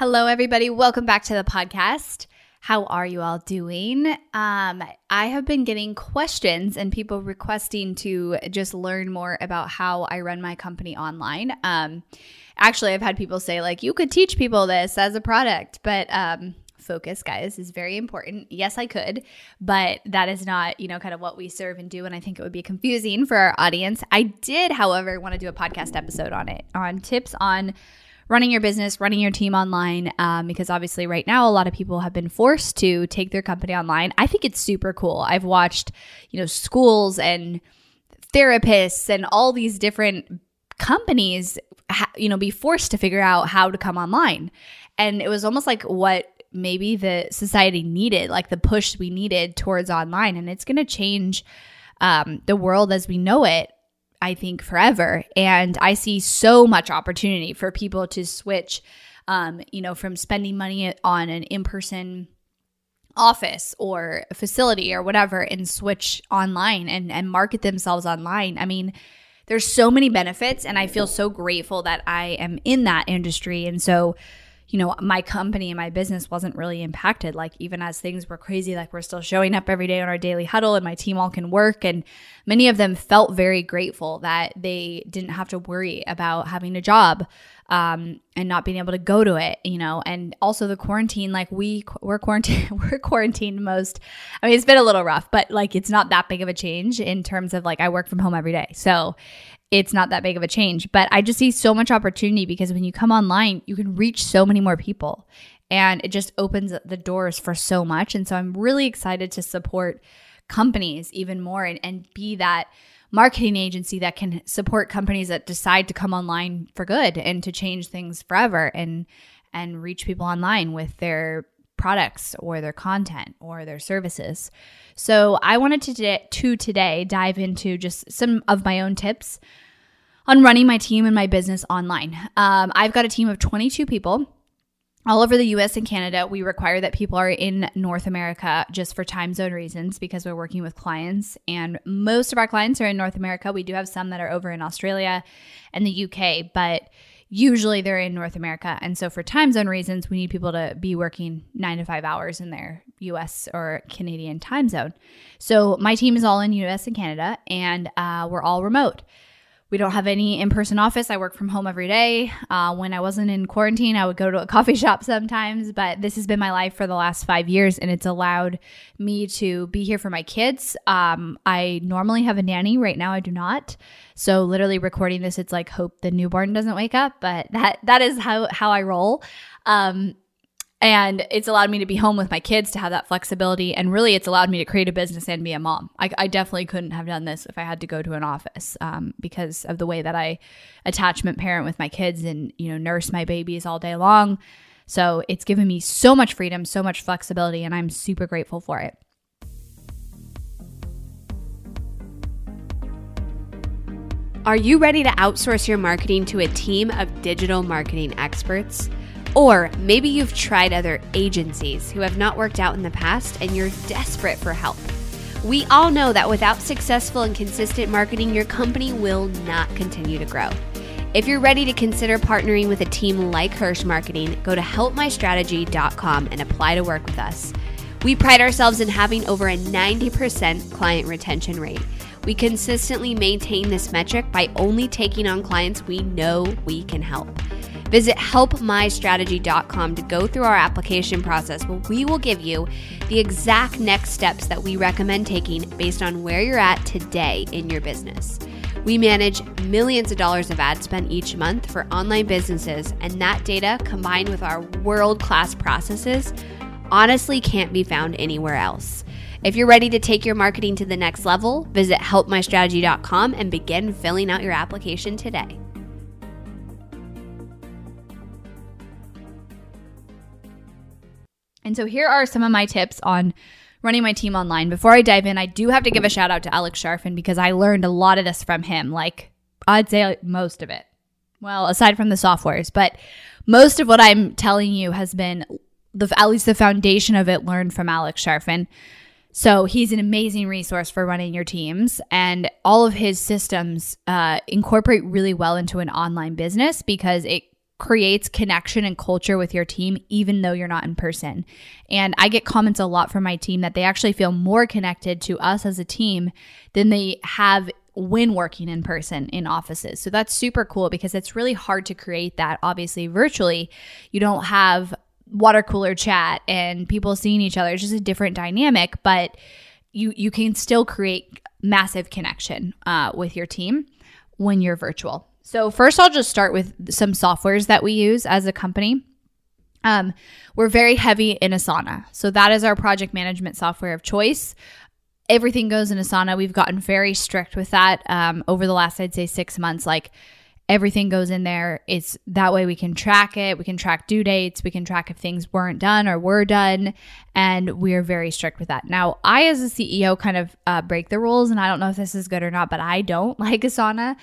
Hello, everybody. Welcome back to the podcast. How are you all doing? Um, I have been getting questions and people requesting to just learn more about how I run my company online. Um, actually, I've had people say, like, you could teach people this as a product, but um, focus, guys, is very important. Yes, I could, but that is not, you know, kind of what we serve and do. And I think it would be confusing for our audience. I did, however, want to do a podcast episode on it, on tips on running your business, running your team online, um, because obviously right now a lot of people have been forced to take their company online. I think it's super cool. I've watched, you know, schools and therapists and all these different companies, ha- you know, be forced to figure out how to come online. And it was almost like what maybe the society needed, like the push we needed towards online. And it's going to change um, the world as we know it I think, forever. And I see so much opportunity for people to switch, um, you know, from spending money on an in person office or facility or whatever and switch online and, and market themselves online. I mean, there's so many benefits, and I feel so grateful that I am in that industry. And so, you know, my company and my business wasn't really impacted. Like, even as things were crazy, like we're still showing up every day on our daily huddle and my team all can work. And many of them felt very grateful that they didn't have to worry about having a job um, and not being able to go to it, you know, and also the quarantine, like we, we're quarantined, we're quarantined most. I mean, it's been a little rough, but like it's not that big of a change in terms of like I work from home every day. So it's not that big of a change. But I just see so much opportunity because when you come online, you can reach so many more people and it just opens the doors for so much. And so I'm really excited to support companies even more and, and be that marketing agency that can support companies that decide to come online for good and to change things forever and and reach people online with their products or their content or their services. So I wanted to, to today dive into just some of my own tips on running my team and my business online. Um, I've got a team of 22 people. All over the US and Canada, we require that people are in North America just for time zone reasons because we're working with clients. And most of our clients are in North America. We do have some that are over in Australia and the UK, but usually they're in North America. And so for time zone reasons, we need people to be working nine to five hours in their US or Canadian time zone. So my team is all in US and Canada, and uh, we're all remote. We don't have any in person office. I work from home every day. Uh, when I wasn't in quarantine, I would go to a coffee shop sometimes, but this has been my life for the last five years and it's allowed me to be here for my kids. Um, I normally have a nanny. Right now, I do not. So, literally recording this, it's like hope the newborn doesn't wake up, but that that is how, how I roll. Um, and it's allowed me to be home with my kids to have that flexibility. And really, it's allowed me to create a business and be a mom. I, I definitely couldn't have done this if I had to go to an office um, because of the way that I attachment parent with my kids and, you know, nurse my babies all day long. So it's given me so much freedom, so much flexibility, and I'm super grateful for it. Are you ready to outsource your marketing to a team of digital marketing experts? Or maybe you've tried other agencies who have not worked out in the past and you're desperate for help. We all know that without successful and consistent marketing, your company will not continue to grow. If you're ready to consider partnering with a team like Hirsh Marketing, go to helpmystrategy.com and apply to work with us. We pride ourselves in having over a 90% client retention rate We consistently maintain this metric by only taking on clients we know we can help. Visit helpmystrategy.com to go through our application process where we will give you the exact next steps that we recommend taking based on where you're at today in your business. We manage millions of dollars of ad spend each month for online businesses, and that data combined with our world class processes honestly can't be found anywhere else. If you're ready to take your marketing to the next level, visit helpmystrategy.com and begin filling out your application today. And so here are some of my tips on running my team online. Before I dive in, I do have to give a shout out to Alex Charfen because I learned a lot of this from him. Like, I'd say most of it. Well, aside from the softwares, but most of what I'm telling you has been the at least the foundation of it learned from Alex Charfen. So he's an amazing resource for running your teams, and all of his systems uh, incorporate really well into an online business because it creates connection and culture with your team, even though you're not in person. And I get comments a lot from my team that they actually feel more connected to us as a team than they have when working in person in offices. So that's super cool because it's really hard to create that. Obviously, virtually, you don't have water cooler chat and people seeing each other. It's just a different dynamic, but you you can still create massive connection uh, with your team when you're virtual. So, first, I'll just start with some softwares that we use as a company. Um, we're very heavy in Asana. So, that is our project management software of choice. Everything goes in Asana. We've gotten very strict with that um, over the last, I'd say, six months. Like, everything goes in there. It's that way we can track it. We can track due dates. We can track if things weren't done or were done. And we're very strict with that. Now, I, as a CEO, kind of uh, break the rules. And I don't know if this is good or not, but I don't like Asana.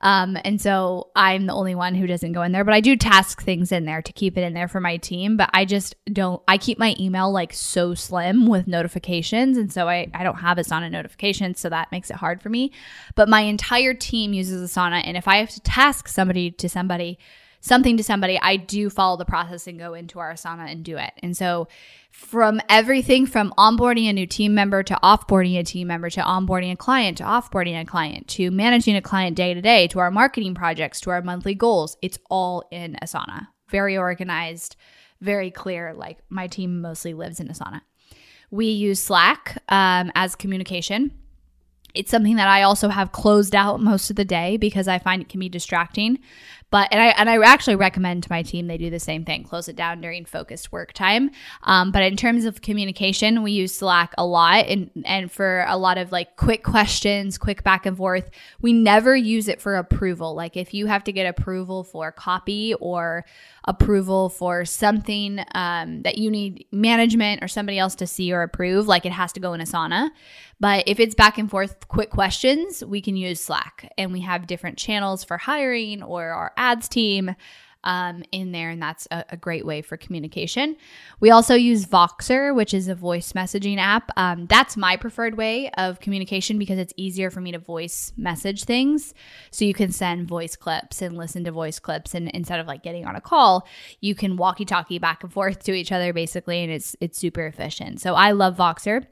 Um, and so I'm the only one who doesn't go in there, but I do task things in there to keep it in there for my team. But I just don't, I keep my email like so slim with notifications. And so I, I don't have Asana notifications. So that makes it hard for me. But my entire team uses Asana. And if I have to task somebody to somebody, something to somebody, I do follow the process and go into our Asana and do it. And so from everything from onboarding a new team member to offboarding a team member to onboarding a client to offboarding a client to managing a client day to day to our marketing projects to our monthly goals, it's all in Asana. Very organized, very clear. Like my team mostly lives in Asana. We use Slack um, as communication. It's something that I also have closed out most of the day because I find it can be distracting. But and I and I actually recommend to my team they do the same thing, close it down during focused work time. Um, but in terms of communication, we use Slack a lot, and and for a lot of like quick questions, quick back and forth. We never use it for approval. Like if you have to get approval for copy or approval for something um, that you need management or somebody else to see or approve, like it has to go in Asana. But if it's back and forth quick questions, we can use Slack and we have different channels for hiring or our ads team um, in there, and that's a, a, great way for communication. We also use Voxer, which is a voice messaging app. Um, that's my preferred way of communication because it's easier for me to voice message things. So you can send voice clips and listen to voice clips, and instead of like getting on a call, you can walkie-talkie back and forth to each other basically, and it's it's super efficient. So I love Voxer.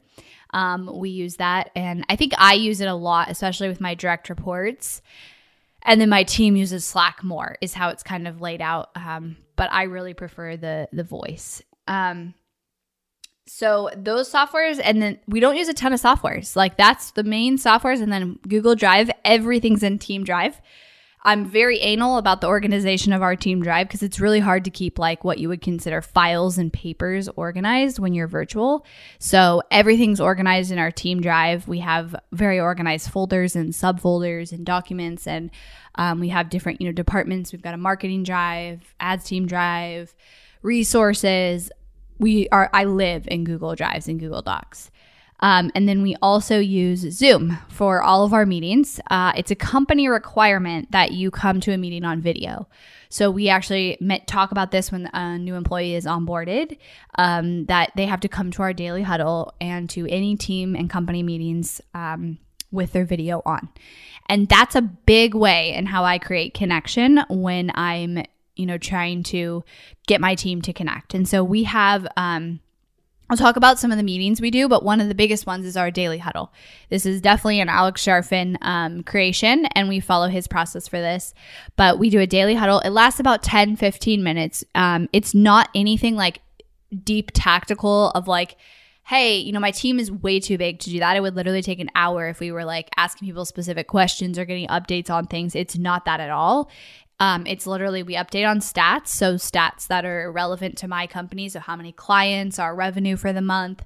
Um, we use that, and I think I use it a lot, especially with my direct reports and then my team uses Slack more is how it's kind of laid out. Um, but I really prefer the the voice. Um, so those softwares, and then we don't use a ton of softwares. Like that's the main softwares, and then Google Drive. Everything's in Team Drive. I'm very anal about the organization of our team drive because it's really hard to keep like what you would consider files and papers organized when you're virtual. So everything's organized in our team drive. We have very organized folders and subfolders and documents, and um, we have different you know departments. We've got a marketing drive, ads team drive, resources. We are I live in Google Drives and Google Docs. Um, and then we also use Zoom for all of our meetings. Uh, it's a company requirement that you come to a meeting on video. So we actually met, talk about this when a new employee is onboarded, um, that they have to come to our daily huddle and to any team and company meetings um, with their video on. And that's a big way in how I create connection when I'm, you know, trying to get my team to connect. And so we have, um, I'll talk about some of the meetings we do, but one of the biggest ones is our daily huddle. This is definitely an Alex Charfen um, creation, and we follow his process for this. But we do a daily huddle. It lasts about 10, 15 minutes. Um, it's not anything like deep tactical of like, hey, you know, my team is way too big to do that. It would literally take an hour if we were like asking people specific questions or getting updates on things. It's not that at all. Um, it's literally we update on stats, so stats that are relevant to my company. So how many clients, our revenue for the month,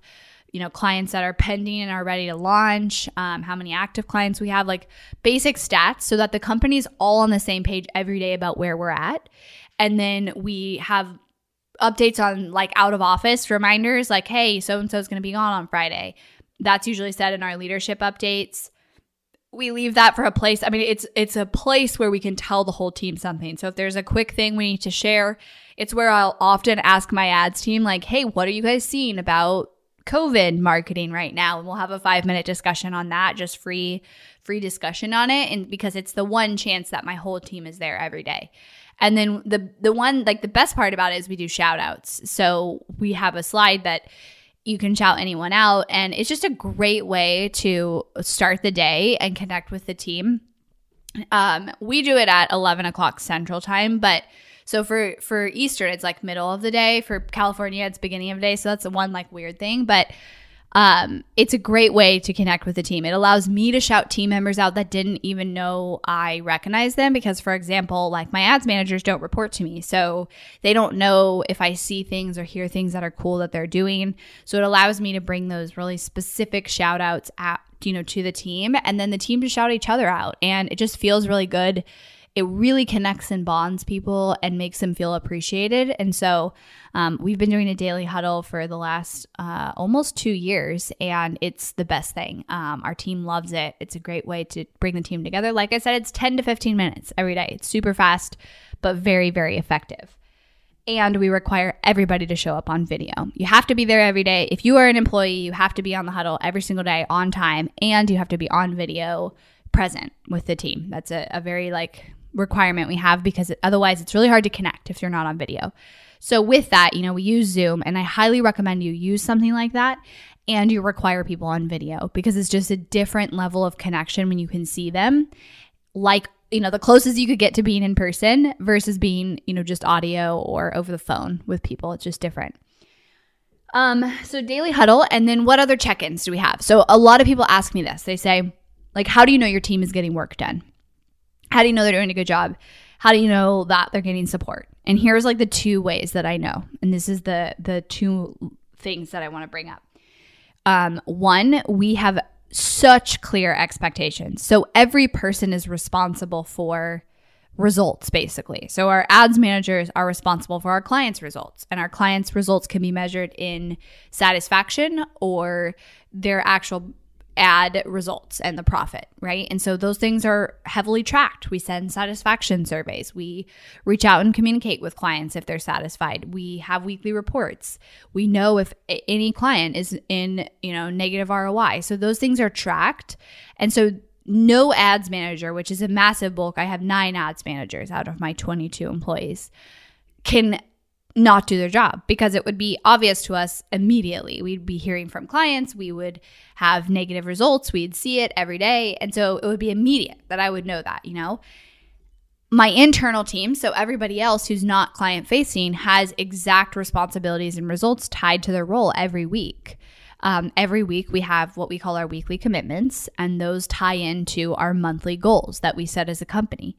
you know, clients that are pending and are ready to launch, um, how many active clients we have, like basic stats, so that the company's all on the same page every day about where we're at. And then we have updates on like out of office reminders, like, hey, so and so is going to be gone on Friday. That's usually said in our leadership updates we leave that for a place. I mean, it's it's a place where we can tell the whole team something. So if there's a quick thing we need to share, it's where I'll often ask my ads team like, "Hey, what are you guys seeing about COVID marketing right now?" And we'll have a 5-minute discussion on that, just free free discussion on it and because it's the one chance that my whole team is there every day. And then the the one like the best part about it is we do shout outs. So we have a slide that you can shout anyone out. And it's just a great way to start the day and connect with the team. Um, we do it at 11 o'clock central time, but so for for Eastern, it's like middle of the day. For California, it's beginning of the day. So that's the one like weird thing. But um, it's a great way to connect with the team. It allows me to shout team members out that didn't even know I recognize them because, for example, like my ads managers don't report to me. So they don't know if I see things or hear things that are cool that they're doing. So it allows me to bring those really specific shout outs out, you know, to the team and then the team to shout each other out. And it just feels really good it really connects and bonds people and makes them feel appreciated. And so um, we've been doing a daily huddle for the last uh, almost two years, and it's the best thing. Um, our team loves it. It's a great way to bring the team together. Like I said, it's 10 to 15 minutes every day. It's super fast, but very, very effective. And we require everybody to show up on video. You have to be there every day. If you are an employee, you have to be on the huddle every single day on time, and you have to be on video present with the team. That's a, a very like requirement we have because otherwise it's really hard to connect if you're not on video. So with that, you know, we use Zoom and I highly recommend you use something like that and you require people on video because it's just a different level of connection when you can see them. Like, you know, the closest you could get to being in person versus being, you know, just audio or over the phone with people. It's just different. Um, so daily huddle, and then what other check-ins do we have? So a lot of people ask me this. They say, like, how do you know your team is getting work done? How do you know they're doing a good job? How do you know that they're getting support? And here's like the two ways that I know. And this is the the two things that I want to bring up. Um, one, we have such clear expectations. So every person is responsible for results basically. So our ads managers are responsible for our clients' results and our clients' results can be measured in satisfaction or their actual ad results and the profit, right? And so those things are heavily tracked. We send satisfaction surveys. We reach out and communicate with clients if they're satisfied. We have weekly reports. We know if any client is in, you know, negative ROI. So those things are tracked. And so no ads manager, which is a massive bulk, I have 9 ads managers out of my 22 employees, can not do their job because it would be obvious to us immediately. We'd be hearing from clients, we would have negative results, we'd see it every day. And so it would be immediate that I would know that, you know. My internal team, so everybody else who's not client facing, has exact responsibilities and results tied to their role every week. Um, every week, we have what we call our weekly commitments, and those tie into our monthly goals that we set as a company.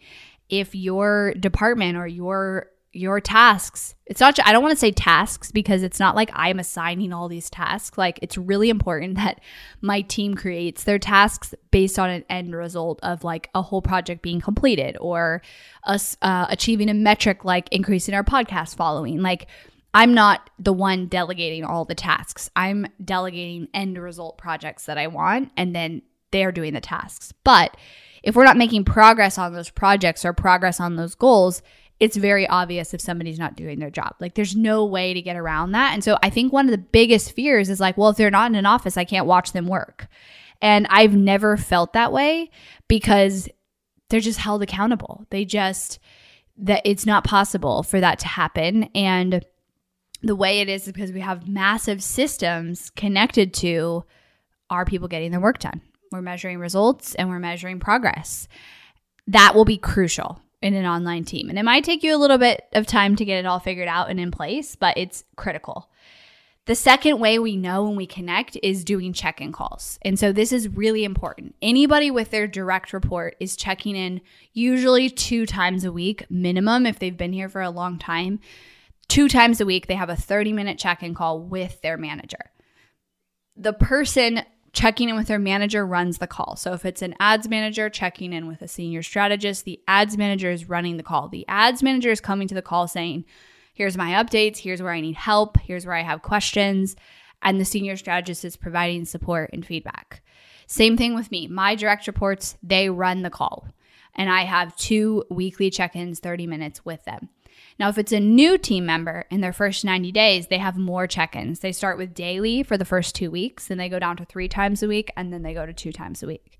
If your department or your your tasks. It's not, I don't want to say tasks because it's not like I'm assigning all these tasks. Like, it's really important that my team creates their tasks based on an end result of like a whole project being completed or us uh, achieving a metric like increasing our podcast following. Like, I'm not the one delegating all the tasks. I'm delegating end result projects that I want, and then they're doing the tasks. But if we're not making progress on those projects or progress on those goals, it's very obvious if somebody's not doing their job. Like there's no way to get around that. And so I think one of the biggest fears is like, well, if they're not in an office, I can't watch them work. And I've never felt that way because they're just held accountable. They just that it's not possible for that to happen and the way it is is because we have massive systems connected to are people getting their work done? We're measuring results and we're measuring progress. That will be crucial in an online team. And it might take you a little bit of time to get it all figured out and in place, but it's critical. The second way we know when we connect is doing check in calls. And so this is really important. Anybody with their direct report is checking in usually two times a week, minimum, if they've been here for a long time. Two times a week, they have a 30 minute check in call with their manager. The person checking in with their manager runs the call. So if it's an ads manager checking in with a senior strategist, the ads manager is running the call. The ads manager is coming to the call saying, Here's my updates, here's where I need help, here's where I have questions. And the senior strategist is providing support and feedback. Same thing with me. My direct reports, they run the call. And I have two weekly check ins, 30 minutes with them. Now, if it's a new team member in their first 90 days, they have more check ins. They start with daily for the first two weeks, then they go down to three times a week, and then they go to two times a week.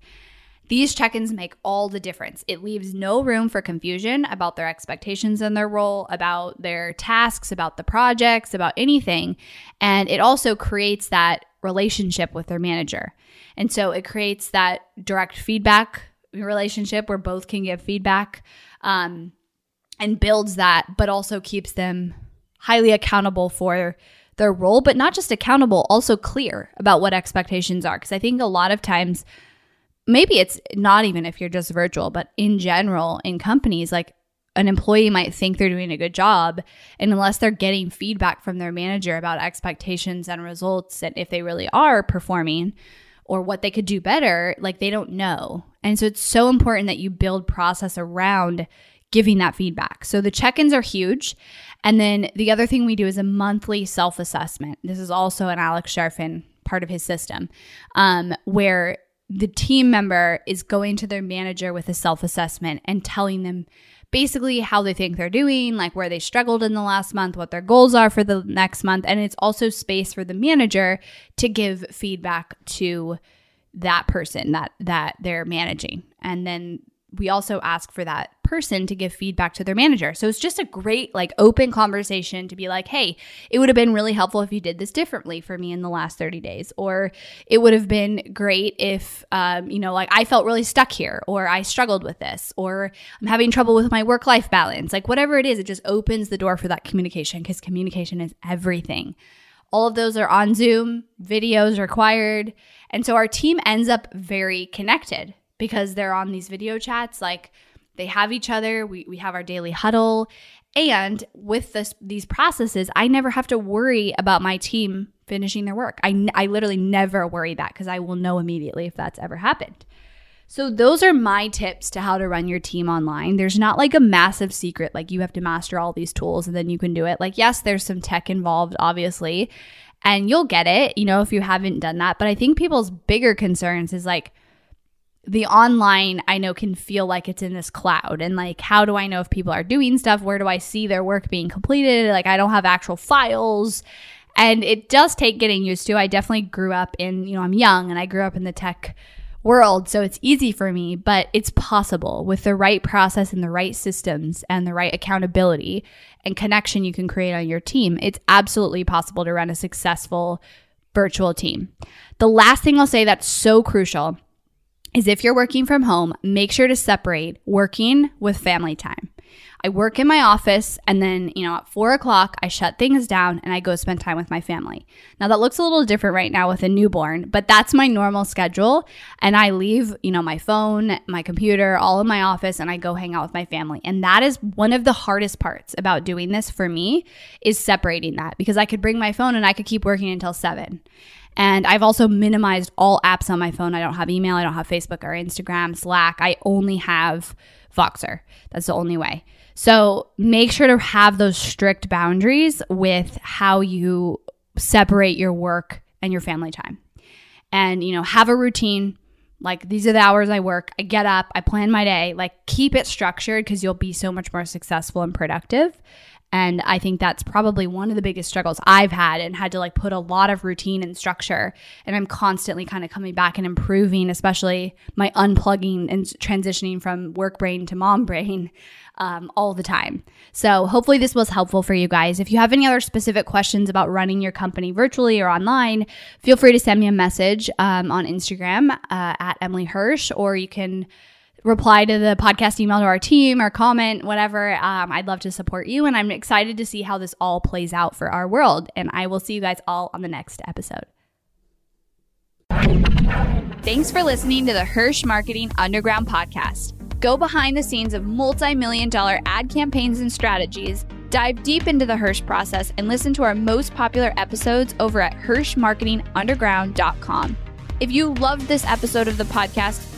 These check ins make all the difference. It leaves no room for confusion about their expectations in their role, about their tasks, about the projects, about anything. And it also creates that relationship with their manager. And so it creates that direct feedback relationship where both can give feedback. Um, and builds that, but also keeps them highly accountable for their role, but not just accountable, also clear about what expectations are. Because I think a lot of times, maybe it's not even if you're just virtual, but in general, in companies, like an employee might think they're doing a good job. And unless they're getting feedback from their manager about expectations and results and if they really are performing or what they could do better, like they don't know. And so it's so important that you build process around giving that feedback. So the check ins are huge. And then the other thing we do is a monthly self assessment. This is also an Alex Charfen part of his system, um, where the team member is going to their manager with a self assessment and telling them basically how they think they're doing, like where they struggled in the last month, what their goals are for the next month. And it's also space for the manager to give feedback to that person that that they're managing. And then we also ask for that person to give feedback to their manager. So it's just a great, like, open conversation to be like, hey, it would have been really helpful if you did this differently for me in the last 30 days. Or it would have been great if, um, you know, like I felt really stuck here, or I struggled with this, or I'm having trouble with my work life balance. Like, whatever it is, it just opens the door for that communication because communication is everything. All of those are on Zoom, videos required. And so our team ends up very connected because they're on these video chats. Like they have each other, we, we have our daily huddle. And with this, these processes, I never have to worry about my team finishing their work. I, I literally never worry that because I will know immediately if that's ever happened. So, those are my tips to how to run your team online. There's not like a massive secret, like you have to master all these tools and then you can do it. Like, yes, there's some tech involved, obviously, and you'll get it, you know, if you haven't done that. But I think people's bigger concerns is like, the online I know can feel like it's in this cloud and like how do I know if people are doing stuff? Where do I see their work being completed? Like I don't have actual files. And it does take getting used to. I definitely grew up in, you know, I'm young and I grew up in the tech world, so it's easy for me, but it's possible with the right process and the right systems and the right accountability and connection you can create on your team. It's absolutely possible to run a successful virtual team. The last thing I'll say that's so crucial is if you're working from home, make sure to separate working with family time. I work in my office and then, you know, at four o'clock, I shut things down and I go spend time with my family. Now, that looks a little different right now with a newborn, but that's my normal schedule. And I leave, you know, my phone, my computer, all in my office and I go hang out with my family. And that is one of the hardest parts about doing this for me is separating that because I could bring my phone and I could keep working until seven. And I've also minimized all apps on my phone. I don't have email, I don't have Facebook or Instagram, Slack. I only have Voxer. That's the only way. So make sure to have those strict boundaries with how you separate your work and your family time. And, you know, have a routine. Like these are the hours I work. I get up, I plan my day. Like keep it structured because you'll be so much more successful and productive. And I think that's probably one of the biggest struggles I've had and had to like put a lot of routine and structure. And I'm constantly kind of coming back and improving, especially my unplugging and transitioning from work brain to mom brain um, all the time. So hopefully this was helpful for you guys. If you have any other specific questions about running your company virtually or online, feel free to send me a message um, on Instagram uh, at Emily Hirsh, or you can reply to the podcast email to our team or comment, whatever. Um, I'd love to support you. And I'm excited to see how this all plays out for our world. And I will see you guys all on the next episode. Thanks for listening to the Hirsh Marketing Underground podcast. Go behind the scenes of multi million dollar ad campaigns and strategies, dive deep into the Hirsh process, and listen to our most popular episodes over at HirshMarketingUnderground.com. If you loved this episode of the podcast,